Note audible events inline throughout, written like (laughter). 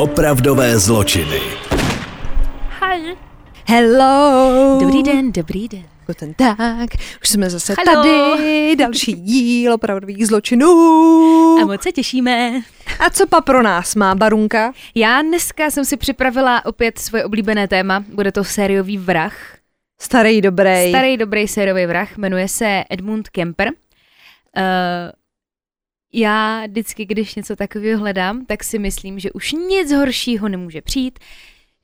Opravdové zločiny. Hi. Hello! Dobrý den, dobrý den. Guten Tag, už jsme zase Halo. tady, další díl opravdových zločinů. A moc se těšíme. A co pa pro nás má Barunka? Já dneska jsem si připravila opět svoje oblíbené téma. Bude to sériový vrah. Starý dobrý. Starý dobrý sériový vrah. Jmenuje se Edmund Kemper. Uh, já vždycky, když něco takového hledám, tak si myslím, že už nic horšího nemůže přijít,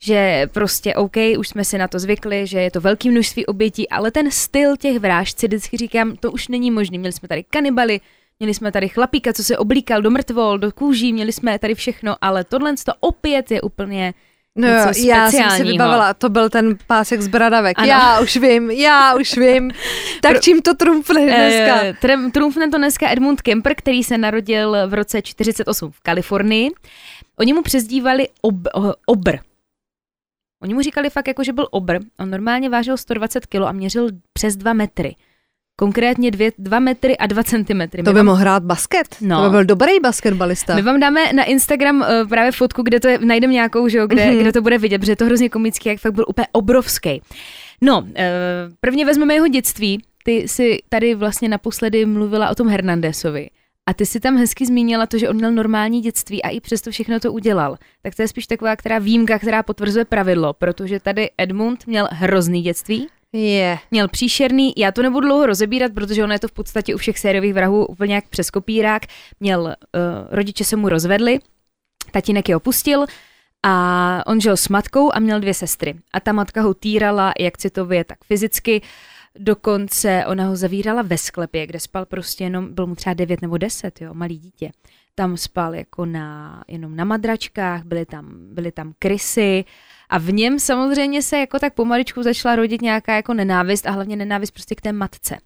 že prostě OK, už jsme si na to zvykli, že je to velké množství obětí, ale ten styl těch vražd vždycky říkám, to už není možný. Měli jsme tady kanibaly, měli jsme tady chlapíka, co se oblíkal do mrtvol, do kůží, měli jsme tady všechno, ale tohle to opět je úplně No jo, já jsem si vybavila, to byl ten pásek z bradavek. Ano. Já už vím, já už vím. (laughs) Tak čím to trumfne dneska? Eh, trem- Trumfne to dneska Edmund Kemper, který se narodil v roce 48 v Kalifornii. Oni mu přezdívali ob, o- obr. Oni mu říkali fakt jako, že byl obr. On normálně vážil 120 kg a měřil přes 2 metry. Konkrétně 2 metry a 2 centimetry. To by vám- mohl hrát basket. No. To by byl dobrý basketbalista. My vám dáme na Instagram uh, právě fotku, kde to je, najdeme nějakou, že jo, kde, Mhm. kde to bude vidět, protože je to hrozně komický, jak fakt byl úplně obrovský. No, uh, prvně vezmeme jeho dětství. Ty si tady vlastně naposledy mluvila o tom Hernandesovi. A ty si tam hezky zmínila to, že on měl normální dětství a i přesto všechno to udělal. Tak to je spíš taková která výjimka, která potvrzuje pravidlo, protože tady Edmund měl hrozný dětství, Je. Měl příšerný, já to nebudu dlouho rozebírat, protože ono je to v podstatě u všech sériových vrahů úplně jak přes kopírák. Měl, uh, rodiče se mu rozvedli, tatínek je opustil a on žil s matkou a měl dvě sestry. A ta matka ho týrala jak citově, tak fyzicky. Dokonce ona ho zavírala ve sklepě, kde spal prostě jenom, byl mu třeba 9 nebo 10, jo, malý dítě. Tam spal jako na, jenom na madračkách, byly tam, byly tam krysy a v něm samozřejmě se jako tak pomaličku začala rodit nějaká jako nenávist a hlavně nenávist prostě k té matce.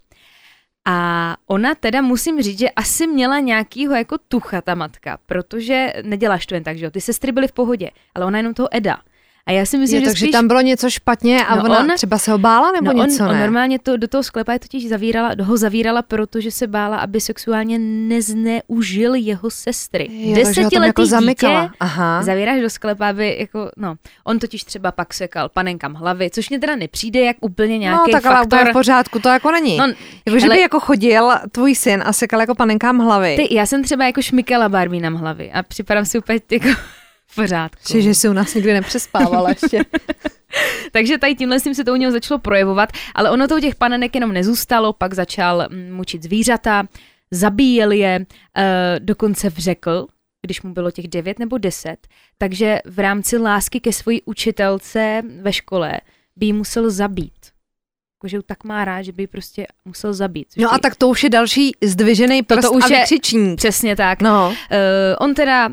A ona teda musím říct, že asi měla nějakýho jako tucha ta matka, protože neděláš to jen tak, že jo, ty sestry byly v pohodě, ale ona jenom toho Eda. A já si myslím, je že takže spíš... tam bylo něco špatně a No ona on- třeba se ho bála nebo No něco on, on ne? normálně to, do toho sklepa je totiž zavírala, ho zavírala, protože se bála, aby sexuálně nezneužil jeho sestry. Jo, Desetiletý jako zamykala. dítě Aha. zavíráš do sklepa, aby jako, no, on totiž třeba pak sekal panenkám hlavy, což mě teda nepřijde jak úplně nějaký no tak ale faktor. úplně v pořádku, to jako není. No, jako, že hele- by jako chodil tvůj syn a sekal jako panenkám hlavy. Ty, já jsem třeba jako šmykala Barbie na hlavy a připadám si úplně jako v pořádku. Že, že si u nás nikdy nepřespávala ještě. (laughs) Takže tady tímhle s se to u něho začalo projevovat, ale ono to u těch panenek jenom nezůstalo, pak začal mm, mučit zvířata, zabíjel je, eh, dokonce vřekl, když mu bylo těch 9 nebo 10, takže v rámci lásky ke své učitelce ve škole by ji musel zabít. Jakože ju tak má rád, že by ji prostě musel zabít. No a tak to už je další zdvižený prst Toto už a je- vykřičník. Přesně tak. No, Uh, on teda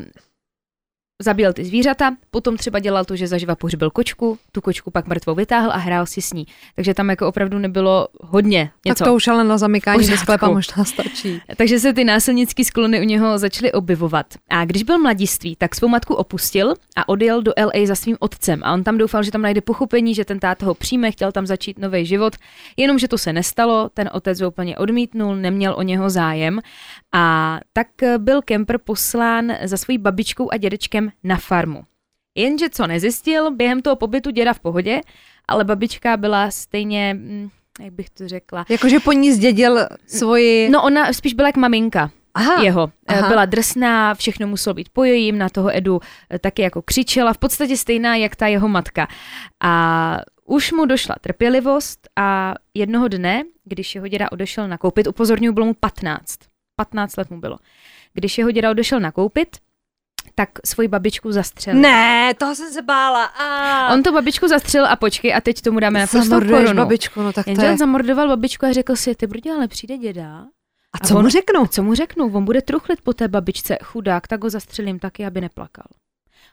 zabíjel ty zvířata, potom třeba dělal to, že zaživa pohřbil kočku, tu kočku pak mrtvou vytáhl a hrál si s ní. Takže tam jako opravdu nebylo hodně něco. tak to už ale na zamykání do Pořádku. sklepa možná stačí. Takže se ty násilnické sklony u něho začaly objevovat. A když byl mladiství, tak svou matku opustil a odjel do LA za svým otcem. A on tam doufal, že tam najde pochopení, že ten táta ho přijme, chtěl tam začít nový život. Jenomže to se nestalo, ten otec ho úplně odmítnul, neměl o něho zájem. A tak byl Kemper poslán za svojí babičkou a dědečkem na farmu. Jenže co nezjistil, během toho pobytu děda v pohodě, ale babička byla stejně, hm, jak bych to řekla, Jakože po ní zdědil svoji... No ona spíš byla jak maminka Aha, jeho. aha. Aha. Byla drsná, všechno muselo být po jejím, na toho Edu eh, taky jako křičela, v podstatě stejná jak ta jeho matka. A už mu došla trpělivost a jednoho dne, když jeho děda odešel nakoupit, upozorňuji, bylo mu 15. 15 let mu bylo. Když jeho děda odešel nakoupit, tak svoji babičku zastřelil. Ne, toho jsem se bála. A... On tu babičku zastřelil a počkej, a teď tomu dáme naprosto Zamorduješ korunu. babičku, no tak to Jenže je... on zamordoval babičku a řekl si, ty brdě, ale přijde děda A co on- mu řeknu? co mu řeknu? On bude truchlit po té babičce, chudák, tak ho zastřelím taky, aby neplakal.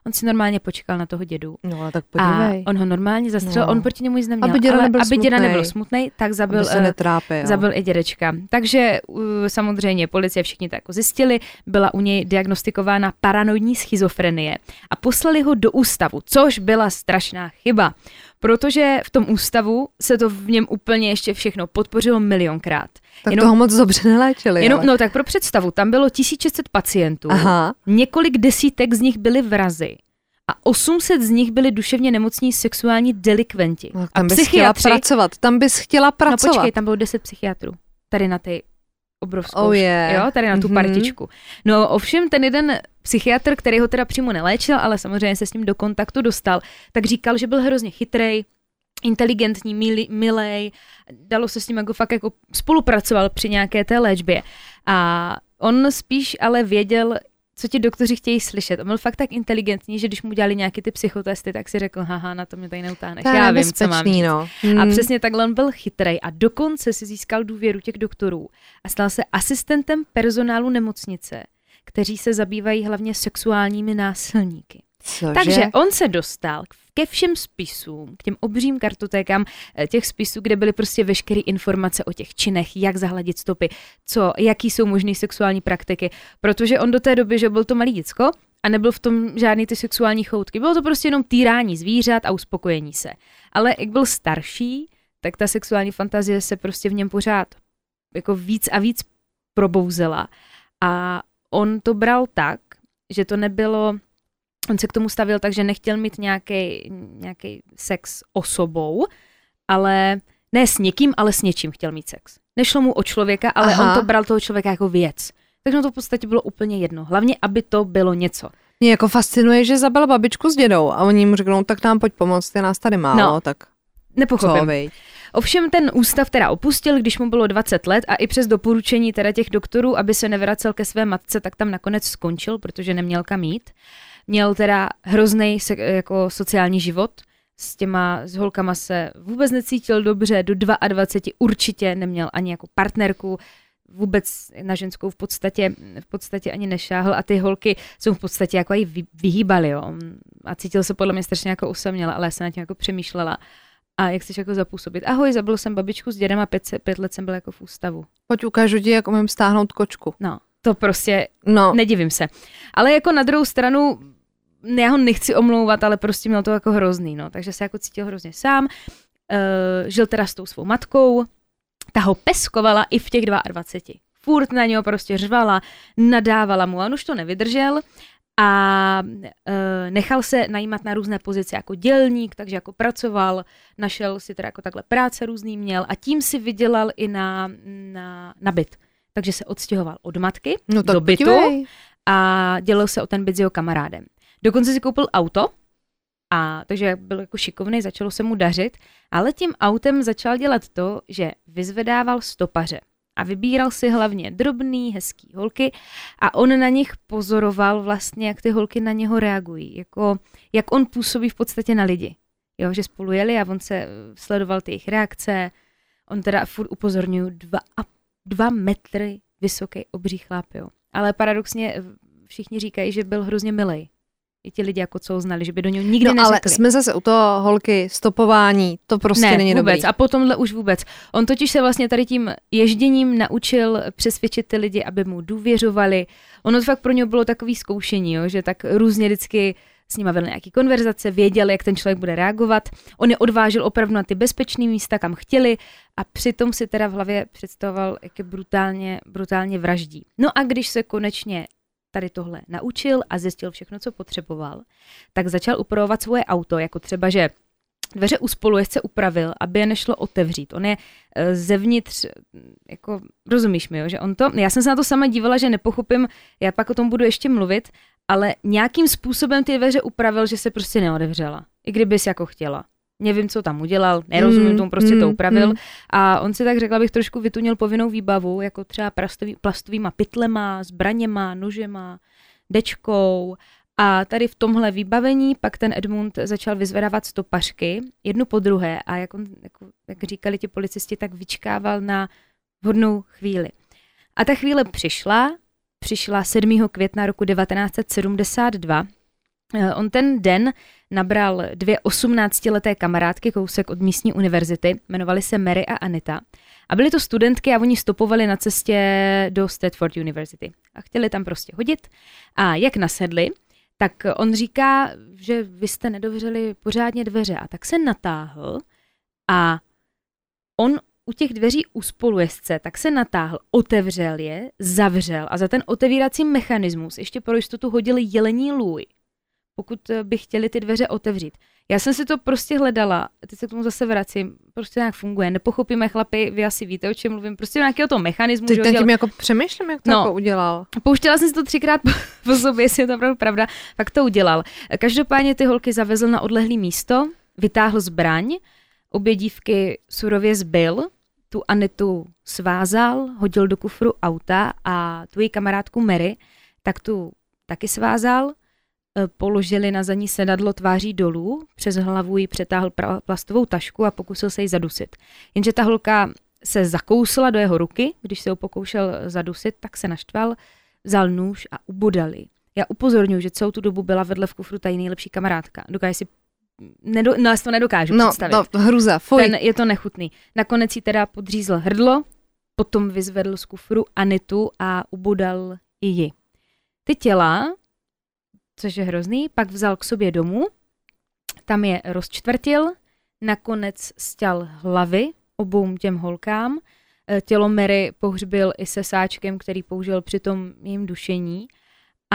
On si normálně počkal na toho dědu. No ale tak A podívej. on ho normálně zastřelil, No. on proti němu nic neměl, Aby děda ale nebyl aby děda nebyl smutný, tak zabil, Aby se eh, netrápil. zabil i dědečka. Takže uh, samozřejmě policie všichni to jako zjistili, byla u něj diagnostikována paranoidní schizofrenie a poslali ho do ústavu, což byla strašná chyba, protože v tom ústavu se to v něm úplně ještě všechno podpořilo milionkrát. Tak jenom- toho moc dobře neléčili. Jenom, ale. no tak pro představu, tam bylo 1600 pacientů, Aha. několik desítek z nich byly vrazy a 800 z nich byli duševně nemocní sexuální delikventi. No, a tam bys chtěla pracovat, tam bys chtěla pracovat. No počkej, tam bylo 10 psychiatrů, tady na ty obrovskou, Oh, yeah. jo, tady na tu Mhm. partičku. No ovšem ten jeden psychiatr, který ho teda přímo neléčil, ale samozřejmě se s ním do kontaktu dostal, tak říkal, že byl hrozně chytrej, inteligentní, milý, milej, dalo se s ním jako fakt jako spolupracoval při nějaké té léčbě. A on spíš ale věděl, co ti doktoři chtějí slyšet. On byl fakt tak inteligentní, že když mu dělali nějaké ty psychotesty, tak si řekl, haha, na to mě tady neutáhneš. To Já vím, co mám říct. no. A Hmm. přesně takhle on byl chytrej a dokonce si získal důvěru těch doktorů a stal se asistentem personálu nemocnice, kteří se zabývají hlavně sexuálními násilníky. Cože? Takže on se dostal ke všem spisům, k těm obřím kartotékám eh, těch spisů, kde byly prostě veškeré informace o těch činech, jak zahladit stopy, co, jaký jsou možné sexuální praktiky, protože on do té doby, že byl to malý děcko a nebyl v tom žádný ty sexuální choutky, bylo to prostě jenom týrání zvířat a uspokojení se. Ale jak byl starší, tak ta sexuální fantazie se prostě v něm pořád jako víc a víc probouzela a on to bral tak, že to nebylo on se k tomu stavil tak, že nechtěl mít nějaký, nějaký sex osobou, ale ne s někým, ale s něčím chtěl mít sex. Nešlo mu o člověka, ale Aha. On to bral toho člověka jako věc. Takže to v podstatě bylo úplně jedno. Hlavně, aby to bylo něco. Mě jako fascinuje, že zabil babičku s dědou a oni mu řeknou, tak nám pojď pomoct, je nás tady málo, No, tak Nepochopím. co, vej. Ovšem ten ústav teda opustil, když mu bylo 20 let a i přes doporučení teda těch doktorů, aby se nevracel ke své matce, tak tam nakonec skončil, protože neměl kam jít. Měl teda hrozný se, jako sociální život, s těma s holkama se vůbec necítil dobře, do 22 určitě neměl ani jako partnerku, vůbec na ženskou v podstatě, v podstatě ani nešáhl a ty holky jsou v podstatě jako i vy- vyhýbaly, jo. A cítil se podle mě strašně jako usaměla, ale já jsem na tím jako přemýšlela. A jak chceš jako zapůsobit? Ahoj, zabil jsem babičku s dědem a pět, pět let jsem byl jako v ústavu. Pojď ukážu ti, jak umím stáhnout kočku. No, to prostě No, nedivím se. Ale jako na druhou stranu, já ho nechci omlouvat, ale prostě měl to jako hrozný, no. Takže se jako cítil hrozně sám. Uh, žil teda s tou svou matkou, ta ho peskovala i v těch 22. Furt na něho prostě řvala, nadávala mu a on už to nevydržel a uh, nechal se najímat na různé pozice jako dělník, takže jako pracoval, našel si teda jako takhle práce různý měl a tím si vydělal i na, na, na byt. Takže se odstěhoval od matky no do bytu podívej. a dělal se o ten byt s jeho kamarádem. Dokonce si koupil auto, a takže byl jako šikovný, začalo se mu dařit, ale tím autem začal dělat to, že vyzvedával stopaře a vybíral si hlavně drobný, hezký holky a on na nich pozoroval vlastně, jak ty holky na něho reagují, jako jak on působí v podstatě na lidi. Jo, že spolu jeli a on se eh, sledoval ty jejich reakce, on teda furt upozorňují dva, a, dva metry vysoký obří chlap, jo. Ale paradoxně eh, všichni říkají, že byl hrozně milej. I ti lidi, jako co znali, že by do něho nikdy No ale neřekli. jsme zase u toho holky, stopování, to prostě ne, není vůbec. dobrý. A po tomhle už vůbec. On totiž se vlastně tady tím ježděním naučil přesvědčit ty lidi, aby mu důvěřovali. Ono to fakt pro něho bylo takový zkoušení, jo, že tak různě vždycky s nima vedl nějaký konverzace, věděl, jak ten člověk bude reagovat. On je odvážil opravdu na ty bezpečné místa, kam chtěli a přitom si teda v hlavě představoval, jak je brutálně, brutálně vraždí. No a když se konečně tady tohle naučil a zjistil všechno, co potřeboval, tak začal upravovat svoje auto, jako třeba, že dveře u spolujezdce upravil, aby je nešlo otevřít. On je eh, zevnitř, jako rozumíš mi, jo, že on to, já jsem se na to sama dívala, že nepochopím, já pak o tom budu ještě mluvit, ale nějakým způsobem ty dveře upravil, že se prostě neodevřela. I kdybys jako chtěla. Nevím, co tam udělal, nerozumím Mm, tomu, prostě to mm, upravil. mm. A on si tak řekla, bych trošku vytunil povinnou výbavu, jako třeba plastový, plastovýma pytlema, zbraněma, nožema, dečkou. A tady v tomhle vybavení pak ten Edmund začal vyzvedávat stopařky, jednu po druhé. A jak, on, jako, jak říkali ti policisti, tak vyčkával na vhodnou chvíli. A ta chvíle přišla, přišla 7. května roku 1972. Eh, On ten den nabral dvě 18-leté kamarádky kousek od místní univerzity, jmenovali se Mary a Anita. A byly to studentky a oni stopovali na cestě do Stanford University. A chtěli tam prostě hodit. A jak nasedli, tak on říká, že vy jste nedovřeli pořádně dveře. A tak se natáhl a on u těch dveří u spolujezdce, tak se natáhl, otevřel je, zavřel a za ten otevírací mechanismus ještě pro jistotu hodil jelení lůj. Pokud eh, by chtěli ty dveře otevřít. Já jsem si to prostě hledala, teď se k tomu zase vracím, prostě nějak funguje, nepochopíme chlapi, vy asi víte, o čem mluvím, prostě nějakého toho mechanismu. Teď tím jako přemýšlím, jak to No. jako udělal. Pouštěla jsem si to třikrát po, po sobě, jestli je to opravdu pravda, tak to udělal. Každopádně ty holky zavezl na odlehlý místo, vytáhl zbraň, obě dívky surově zbyl, tu Anitu svázal, hodil do kufru auta a tu její kamarádku Mary, tak tu taky svázal, položili na zadní sedadlo tváří dolů, přes hlavu jí přetáhl plastovou tašku a pokusil se jí zadusit. Jenže ta holka se zakousla do jeho ruky, když se ho pokoušel zadusit, tak se naštval, vzal nůž a ubodal ji. Já upozorňuji, že celou tu dobu byla vedle v kufru ta její nejlepší kamarádka. Dokáže si, nedo, no, já si to nedokážu No, představit. no, hruza, fuj. Ten, je to nechutný. Nakonec jí teda podřízl hrdlo, potom vyzvedl z kufru Anitu a ubodal i ji. Ty těla, což je hrozný, pak vzal k sobě domů, tam je rozčtvrtil, nakonec stěl hlavy obou těm holkám, Eh, tělo Mary pohřbil i se sáčkem, který použil při tom jejím dušení.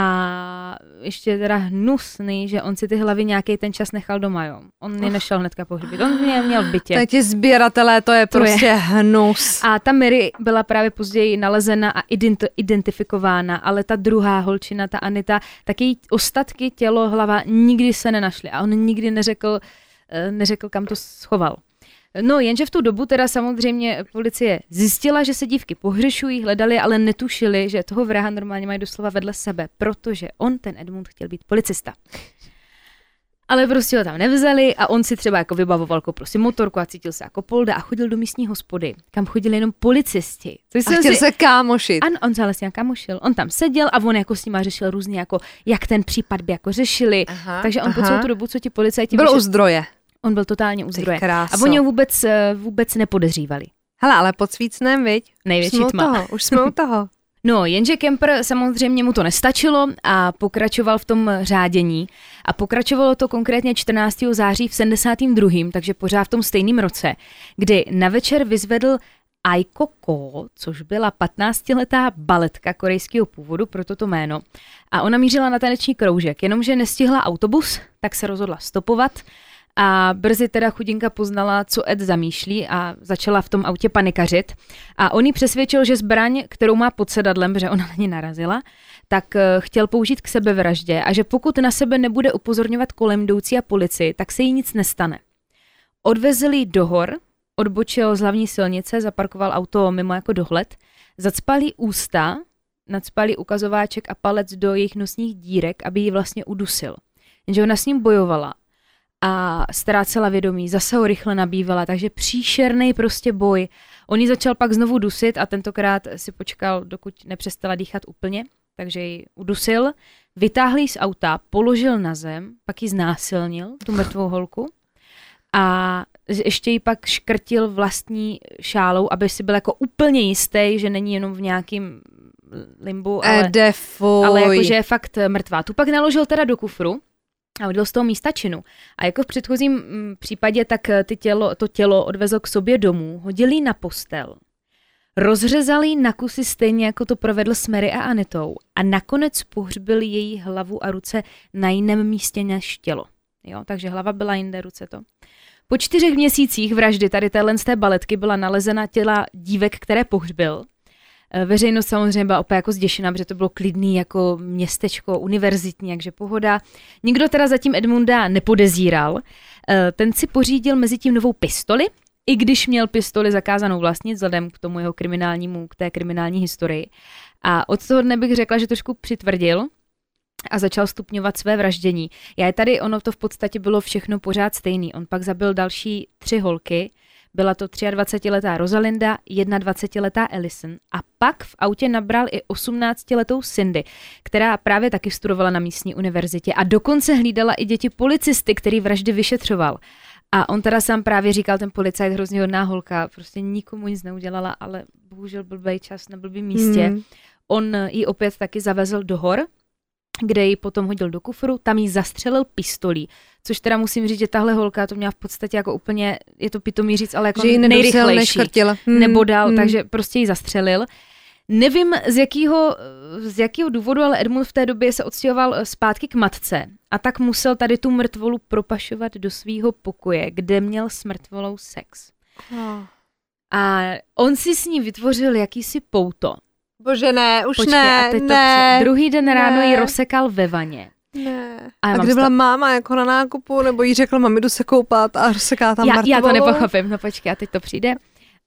A ještě teda hnusný, že on si ty hlavy nějaký ten čas nechal doma, jo. On je nešel hnedka pohřbit, on mě měl v bytě. Tak ti sběratelé, to je To je. prostě hnus. A ta Mary byla právě později nalezena a ident- identifikována, ale ta druhá holčina, ta Anita, tak její ostatky, tělo, hlava nikdy se nenašly a on nikdy neřekl, eh, neřekl kam to schoval. No, jenže v tu dobu teda samozřejmě policie zjistila, že se dívky pohřešují, hledali, ale netušili, že toho vraha normálně mají doslova vedle sebe, protože on, ten Edmund, chtěl být policista. Ale prostě ho tam nevzali a on si třeba jako vybavoval jako prostě motorku a cítil se jako polda a chodil do místní hospody, kam chodili jenom policisti. Což A chtěl si... se kámošit. Ano, on se ale s nějak kamošil. On tam seděl a on jako s nima řešil různě jako, jak ten případ by jako řešili. Aha, Takže on po celou tu dobu, co ti policajti Byl u vyšet- zdroje. On byl totálně u zdroje. A oni ho vůbec, eh, vůbec nepodezřívali. Hele, ale pod svícnem, viď? Už Největší jsme u tma. toho, už jsme u (laughs) toho. No, jenže Kemper samozřejmě mu to nestačilo a pokračoval v tom řádění. A pokračovalo to konkrétně 14. září v 72., takže pořád v tom stejném roce, kdy na večer vyzvedl Aiko Ko, což byla 15-letá baletka korejského původu, proto to jméno. A ona mířila na taneční kroužek, jenomže nestihla autobus, tak se rozhodla stopovat a brzy teda chudinka poznala, co Ed zamýšlí a začala v tom autě panikařit. A on jí přesvědčil, že zbraň, kterou má pod sedadlem, protože ona na ní narazila, tak eh, chtěl použít k sebevraždě a že pokud na sebe nebude upozorňovat kolem jdoucí a policii, tak se jí nic nestane. Odvezl jí do hor, odbočil z hlavní silnice, zaparkoval auto mimo jako dohled, zacpal jí ústa, nadspal jí ukazováček a palec do jejich nosních dírek, aby ji vlastně udusil. Jenže ona s ním bojovala a ztrácela vědomí, zase ho rychle nabývala, takže příšerný prostě boj. On ji začal pak znovu dusit a tentokrát si počkal, dokud nepřestala dýchat úplně, takže ji udusil, vytáhl ji z auta, položil na zem, pak ji znásilnil, tu mrtvou holku a ještě ji pak škrtil vlastní šálou, aby si byl jako úplně jistý, že není jenom v nějakým limbu, ale, Ede, fuj. ale jakože je fakt mrtvá. Tu pak naložil teda do kufru a odjel z toho místa činu. A jako v předchozím mm, případě, tak eh, ty tělo, to tělo odvezl k sobě domů, hodil na postel, rozřezal jí na kusy stejně, jako to provedl s Mary a Anitou a nakonec pohřbil její hlavu a ruce na jiném místě než tělo. Jo, takže hlava byla jinde, ruce to. Po čtyřech měsících vraždy tady téhle z té baletky byla nalezena těla dívek, které pohřbil. Eh, Veřejnost samozřejmě byla opět jako zděšená, protože to bylo klidný jako městečko, univerzitní, jakže pohoda. Nikdo teda zatím Edmunda nepodezíral. Eh, Ten si pořídil mezi tím novou pistoli, i když měl pistoli zakázanou vlastnit, vzhledem k tomu jeho kriminálnímu, k té kriminální historii. A od toho dne bych řekla, že trošku přitvrdil a začal stupňovat své vraždění. Já je tady, ono to v podstatě bylo všechno pořád stejný. On pak zabil další tři holky, byla to 23-letá Rosalinda, 21-letá Ellison a pak v autě nabral i 18-letou Cindy, která právě taky studovala na místní univerzitě a dokonce hlídala i děti policisty, který vraždy vyšetřoval. A on teda sám právě říkal, ten policajt hrozně hodná holka, prostě nikomu nic neudělala, ale bohužel blbej čas na blbým místě. Hmm. On ji opět taky zavezl do hor, kde ji potom hodil do kufru, tam ji zastřelil pistolí, což teda musím říct, že tahle holka to měla v podstatě jako úplně, je to pitomý říct, ale jako Že ji nejrychlejší. Hmm, Nebo dal, hmm. takže prostě ji zastřelil. Nevím, z jakého, z jakého důvodu, ale Edmund v té době se odstěhoval eh, zpátky k matce a tak musel tady tu mrtvolu propašovat do svého pokoje, kde měl s mrtvolou sex. A on si s ní vytvořil jakýsi pouto. Bože ne, už Počkej, ne, a teď ne. to, druhý den ráno ne. ji rozsekal ve vaně. Ne. A A, kde byla sta- máma jako na nákupu, nebo jí řekla, mami, jdu se koupat a rozseká tam Já, já to nepochopím, no počkej, a teď to přijde.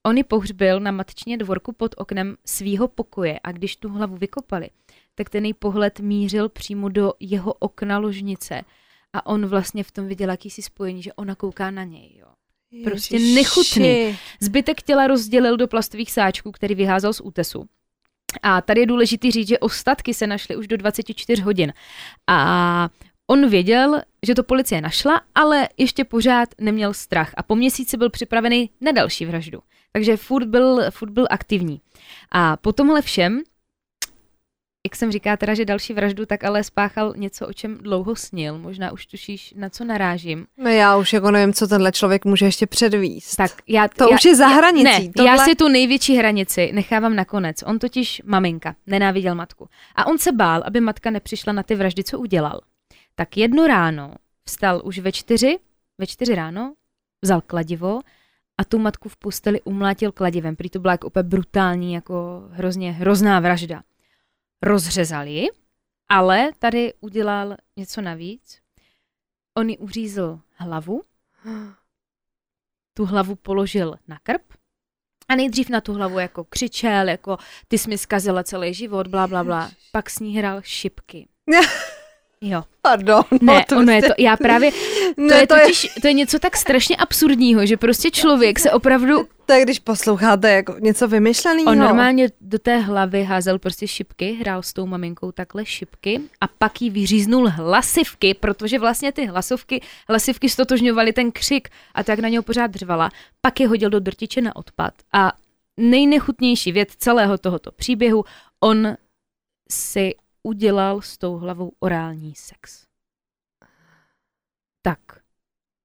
On ji pohřbil na matčině dvorku pod oknem svýho pokoje a když tu hlavu vykopali, tak ten její pohled mířil přímo do jeho okna ložnice a on vlastně v tom viděl jakýsi spojení, že ona kouká na něj. Jo. prostě Ježiši. nechutný. Zbytek těla rozdělil do plastových sáčků, který vyházel z útesu. A tady je důležitý říct, že ostatky se našly už do 24 hodin. A on věděl, že to policie našla, ale ještě pořád neměl strach. A po měsíci byl připravený na další vraždu. Takže furt byl, furt byl aktivní. A po tomhle všem, jak jsem říká teda, že další vraždu, tak ale spáchal něco, o čem dlouho snil. Možná už tušíš, na co narážím. No já už jako nevím, co tenhle člověk může ještě předvíst. Tak já, To já, už je za hranicí, Ne, tohle- já si tu největší hranici nechávám nakonec. On totiž maminka, nenáviděl matku. A on se bál, aby matka nepřišla na ty vraždy, co udělal. Tak jedno ráno vstal už ve čtyři, ve čtyři ráno, vzal kladivo a tu matku v posteli umlátil kladivem. Prý to byla jako úplně brutální, jako hrozně hrozná vražda. Rozřezal ji, ale tady udělal něco navíc. On ji uřízl hlavu, tu hlavu položil na krb a nejdřív na tu hlavu jako křičel, jako ty jsi mi zkazila celý život, bla, bla, bla. Pak s ní hrál šipky. (laughs) Jo. Pardon. Ne, no, to ono je jste- to, já právě, (laughs) to ne, je totiž, to je něco tak strašně absurdního, že prostě člověk se opravdu, To je, když posloucháte jako něco vymyšleného. on normálně do té hlavy házel prostě šipky, hrál s tou maminkou takhle šipky a pak jí vyříznul hlasivky, protože vlastně ty hlasovky, hlasivky stotožňovaly ten křik a tak na něho pořád řvala. Pak je hodil do drtiče na odpad a nejnechutnější věc celého tohoto příběhu, on si udělal s tou hlavou orální sex. Tak,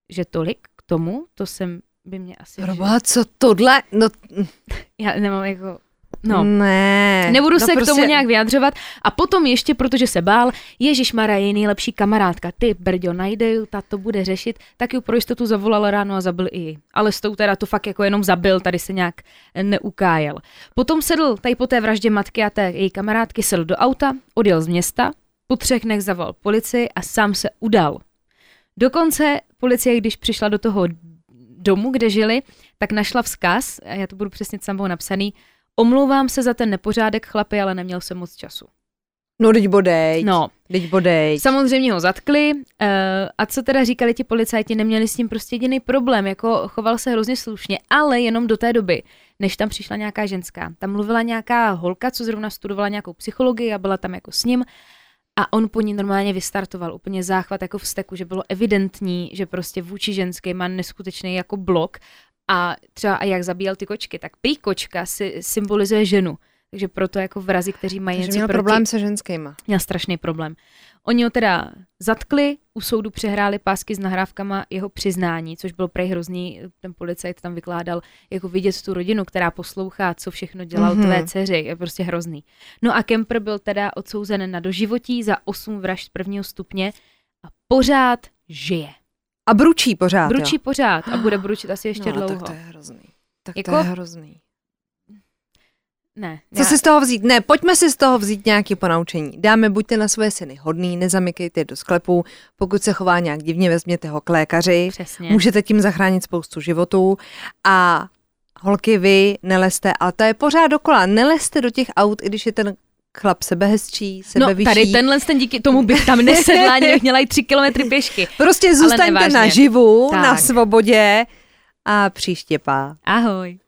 že tolik k tomu, to jsem by mě asi... Proboha, co tohle? No, (laughs) Já nemám jako... No. ne. Nebudu no se k tomu nějak vyjadřovat. A potom ještě, protože se bál, Ježíš Mara je nejlepší kamarádka. Ty, Brďo, najde ju, ta to bude řešit. Tak ju pro jistotu zavolal ráno a zabil i ji. Ale s tou teda to fakt jako jenom zabil, tady se nějak neukájel. Potom sedl tady po té vraždě matky a té její kamarádky, sedl do auta, odjel z města, po třech dnech zavolal policii a sám se udal. Dokonce policie, když přišla do toho domu, kde žili, tak našla vzkaz, a já to budu přesně samou napsaný, omlouvám se za ten nepořádek, chlapi, ale neměl jsem moc času. No, teď bodej. No, Teď bodej. samozřejmě ho zatkli uh, a co teda říkali ti policajti, neměli s tím prostě jediný problém, jako choval se hrozně slušně, ale jenom do té doby, než tam přišla nějaká ženská. Tam mluvila nějaká holka, co zrovna studovala nějakou psychologii a byla tam jako s ním a on po ní normálně vystartoval, úplně záchvat jako vzteku, že bylo evidentní, že prostě vůči ženské má neskutečný jako blok a třeba a jak zabíjel ty kočky, tak prý kočka si symbolizuje ženu. Takže proto jako vrazi, kteří mají Takže něco měl proti, problém se ženskýma. měl strašný problém. Oni ho teda zatkli, u soudu přehráli pásky s nahrávkama jeho přiznání, což bylo prej hrozný, ten policajt tam vykládal, jako vidět tu rodinu, která poslouchá, co všechno dělal Mhm. mm-hmm. tvé dceři, je prostě hrozný. No a Kemper byl teda odsouzen na doživotí za 8 vražd prvního stupně a pořád žije. A bručí pořád, Bručí jo? pořád a bude bručit asi ještě no, dlouho. tak to je hrozný. Tak Jako- to je hrozný. Ne, Co si z toho vzít? Ne, pojďme si z toho vzít nějaké ponaučení. Dáme, buďte na své syny hodný, nezamykejte je do sklepu, pokud se chová nějak divně, vezměte ho k lékaři, Přesně. můžete tím zachránit spoustu životů a holky vy neleste, ale to je pořád dokola, neleste do těch aut, i když je ten chlap sebehezčí, No, sebevyšší. tady tenhle ten díky tomu bych tam nesedla, ani bych měla i tři kilometry pěšky. Prostě zůstaňte naživu, Tak. na svobodě a příště pá. Ahoj.